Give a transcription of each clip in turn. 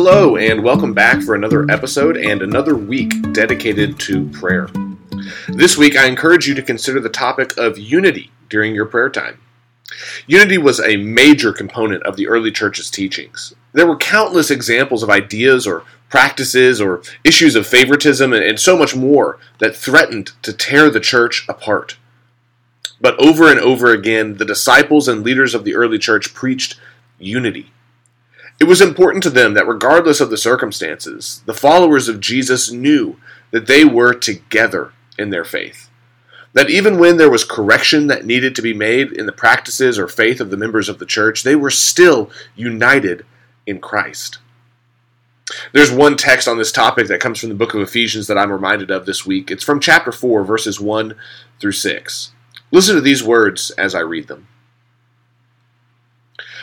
Hello, and welcome back for another episode and another week dedicated to prayer. This week, I encourage you to consider the topic of unity during your prayer time. Unity was a major component of the early church's teachings. There were countless examples of ideas or practices or issues of favoritism and so much more that threatened to tear the church apart. But over and over again, the disciples and leaders of the early church preached unity. It was important to them that regardless of the circumstances, the followers of Jesus knew that they were together in their faith. That even when there was correction that needed to be made in the practices or faith of the members of the church, they were still united in Christ. There's one text on this topic that comes from the book of Ephesians that I'm reminded of this week. It's from chapter 4, verses 1 through 6. Listen to these words as I read them.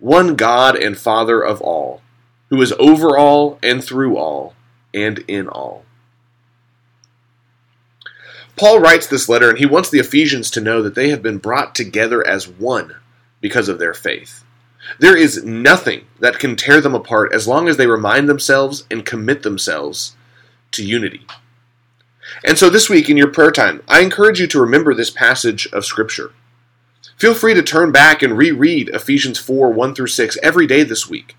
one God and Father of all, who is over all and through all and in all. Paul writes this letter and he wants the Ephesians to know that they have been brought together as one because of their faith. There is nothing that can tear them apart as long as they remind themselves and commit themselves to unity. And so this week in your prayer time, I encourage you to remember this passage of Scripture. Feel free to turn back and reread Ephesians 4 1 through 6 every day this week.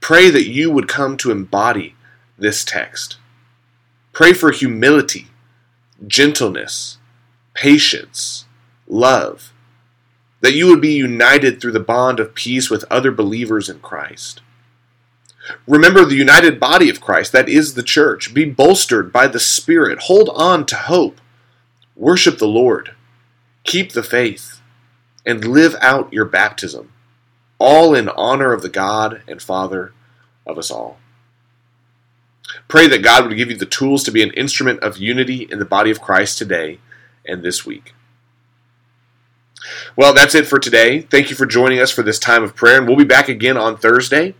Pray that you would come to embody this text. Pray for humility, gentleness, patience, love, that you would be united through the bond of peace with other believers in Christ. Remember the united body of Christ, that is the church. Be bolstered by the Spirit. Hold on to hope. Worship the Lord. Keep the faith and live out your baptism, all in honor of the God and Father of us all. Pray that God would give you the tools to be an instrument of unity in the body of Christ today and this week. Well, that's it for today. Thank you for joining us for this time of prayer, and we'll be back again on Thursday.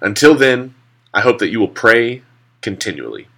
Until then, I hope that you will pray continually.